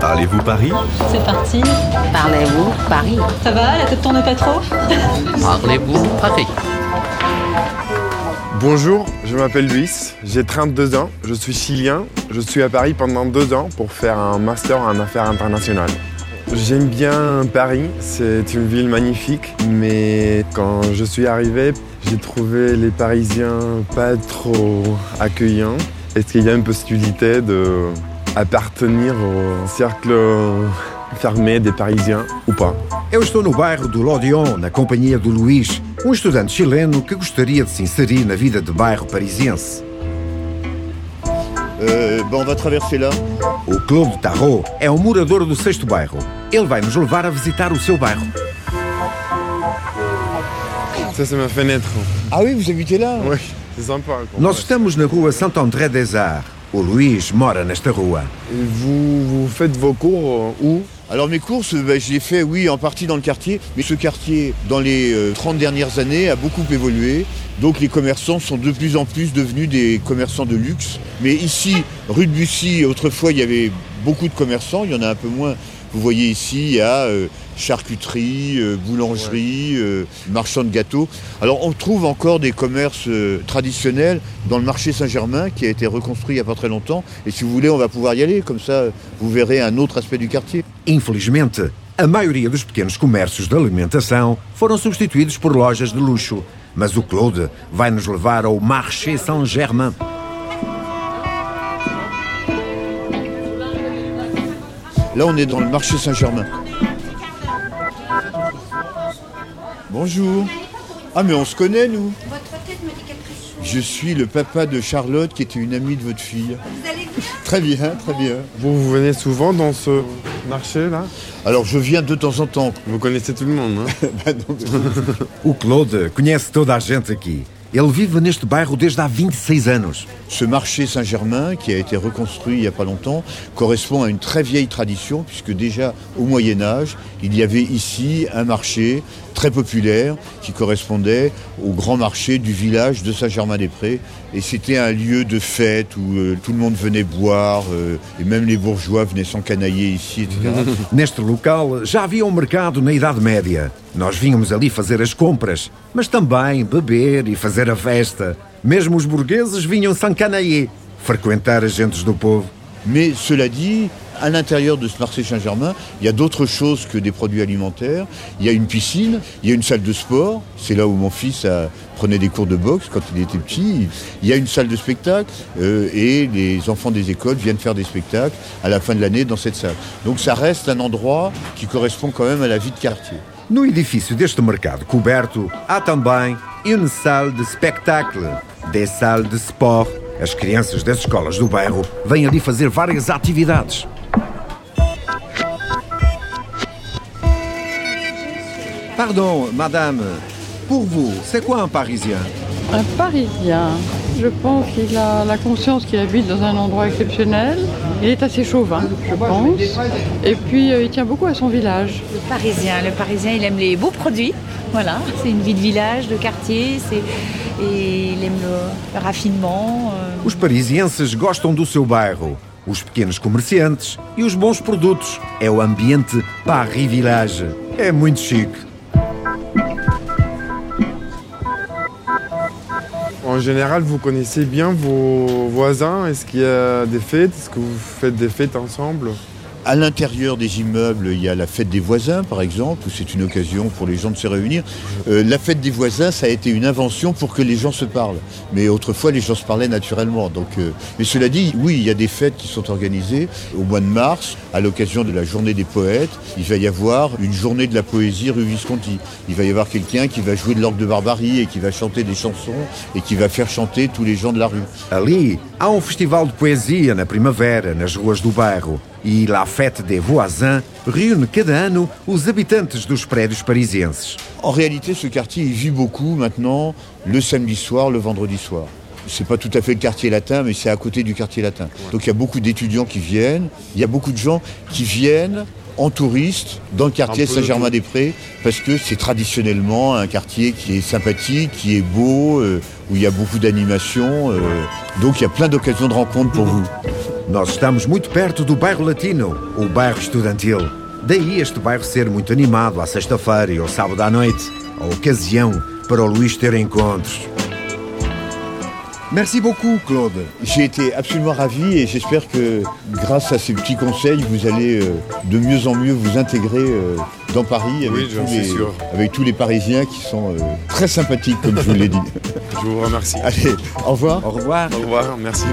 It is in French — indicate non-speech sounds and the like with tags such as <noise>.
Parlez-vous Paris? C'est parti. Parlez-vous Paris? Ça va, la tête tourne pas trop? <laughs> Parlez-vous Paris? Bonjour, je m'appelle Luis, j'ai 32 ans, je suis chilien, je suis à Paris pendant deux ans pour faire un master en affaires internationales. J'aime bien Paris, c'est une ville magnifique, mais quand je suis arrivé, j'ai trouvé les Parisiens pas trop accueillants. Est-ce qu'il y a une possibilité de appartenir au cercle fermé des Parisiens ou pas Eu estou no bairro do Lodion, na companhia do Luís, um estudante chileno que gostaria de se inserir na vida de bairro parisiense. Euh, ben on va traverser là. O Claude Tarot é um morador do sexto bairro. Ele vai nos levar a visitar o seu bairro. Ça, c'est ma fenêtre. Ah oui, vous habitez là Oui, c'est sympa. Nós estamos na rua Santo André des Arts. O Luís mora nesta rua. Et Vous, vous faites vos cours euh, où Alors mes courses, ben, je les fais, oui, en partie dans le quartier. Mais ce quartier, dans les euh, 30 dernières années, a beaucoup évolué. Donc les commerçants sont de plus en plus devenus des commerçants de luxe. Mais ici, rue de Bussy, autrefois, il y avait beaucoup de commerçants. Il y en a un peu moins. Vous voyez ici, il y a euh, charcuterie, euh, boulangerie, euh, marchand de gâteaux. Alors on trouve encore des commerces euh, traditionnels dans le marché Saint-Germain qui a été reconstruit il n'y a pas très longtemps. Et si vous voulez, on va pouvoir y aller. Comme ça, vous verrez un autre aspect du quartier. Infelizmente, a maioria dos pequenos comércios de alimentação foram substituídos por lojas de luxo. Mas o Claude vai nos levar ao Marché Saint-Germain. Là, on est dans le marché Saint-Germain. Bonjour. Ah, mais on se connaît, nous Je suis le papa de Charlotte, qui était une amie de votre fille. Très bien, très bien. Vous, vous venez souvent dans ce marché-là Alors, je viens de temps en temps. Vous connaissez tout le monde, hein? <laughs> Bah, donc, <laughs> O Claude conhece toda a gente aqui. Ele vive neste bairro desde há 26 anos. Ce marché Saint-Germain, qui a été reconstruit il n'y a pas longtemps, correspond à une très vieille tradition, puisque déjà au Moyen Âge, il y avait ici un marché très populaire qui correspondait au grand marché du village de Saint-Germain-des-Prés. Et c'était un lieu de fête où euh, tout le monde venait boire, euh, et même les bourgeois venaient s'encanailler ici, etc. <laughs> Neste local já havia um mercado na Idade Média. Nós vínhamos ali fazer as compras, mas também beber e fazer a festa. Mesmo os burgueses vinham s'encanailler, frequentar as gentes do povo. Mais cela dit, à l'intérieur de ce marché Saint-Germain, il y a d'autres choses que des produits alimentaires. Il y a une piscine, il y a une salle de sport. C'est là où mon fils prenait des cours de boxe quand il était petit. Il y a une salle de spectacle euh, et les enfants des écoles viennent faire des spectacles à la fin de l'année dans cette salle. Donc ça reste un endroit qui correspond quand même à la vie de quartier. No edifício deste mercado coberto, há também une salle de spectacle, des salles de sport. As crianças das escolas do bairro vêm ali fazer várias atividades. Pardon, madame. Pour vous, c'est quoi un Parisien Un Parisien, je pense qu'il a la conscience qu'il habite dans un endroit exceptionnel. Il est assez chauvin, je pense. Et puis, euh, il tient beaucoup à son village. Le Parisien, le Parisien, il aime les beaux produits. Voilà, c'est une vie de village, de quartier, c'est et il aime le, le raffinement. euh. Os parisienses gostam do seu bairro, os pequenos comerciantes e os bons produtos. É o ambiente Paris Village. É muito chique. En général, vous connaissez bien vos voisins? Est-ce qu'il y a des fêtes? Est-ce que vous faites des fêtes ensemble? À l'intérieur des immeubles, il y a la fête des voisins, par exemple, où c'est une occasion pour les gens de se réunir. Euh, la fête des voisins, ça a été une invention pour que les gens se parlent. Mais autrefois, les gens se parlaient naturellement. Euh, mais cela dit, oui, il y a des fêtes qui sont organisées au mois de mars, à l'occasion de la journée des poètes. Il va y avoir une journée de la poésie rue Visconti. Il va y avoir quelqu'un qui va jouer de l'orgue de barbarie et qui va chanter des chansons et qui va faire chanter tous les gens de la rue. Ali há um festival de poesia na primavera, nas ruas do bairro. E La Fête des Voisins reúne cada ano os habitantes dos prédios parisienses. En réalité, ce quartier, vit beaucoup maintenant le samedi soir, le vendredi soir. C'est pas tout à fait le quartier latin, mais c'est à côté du quartier latin. Donc il y a beaucoup d'étudiants qui viennent, il y a beaucoup de gens qui viennent en touriste dans le quartier Saint-Germain-des-Prés parce que c'est traditionnellement un quartier qui est sympathique, qui est beau, euh, où il y a beaucoup d'animation. euh, donc il y a plein d'occasions de rencontres pour vous. Nós estamos muito perto do bairro Latino, o bairro estudantil. Daí este bairro ser muito animado à sexta-feira e ao sábado à noite, a ocasião para o Luís ter encontros. Merci beaucoup, Claude. J'ai été absolument ravi et j'espère que grâce à ces petits conseils, vous allez euh, de mieux en mieux vous intégrer euh, dans Paris avec, Oui, tous les, sûr. avec tous les Parisiens qui sont euh, très sympathiques, comme je vous l'ai dit. Je vous remercie. Allez, au revoir. Au revoir. Au revoir, merci.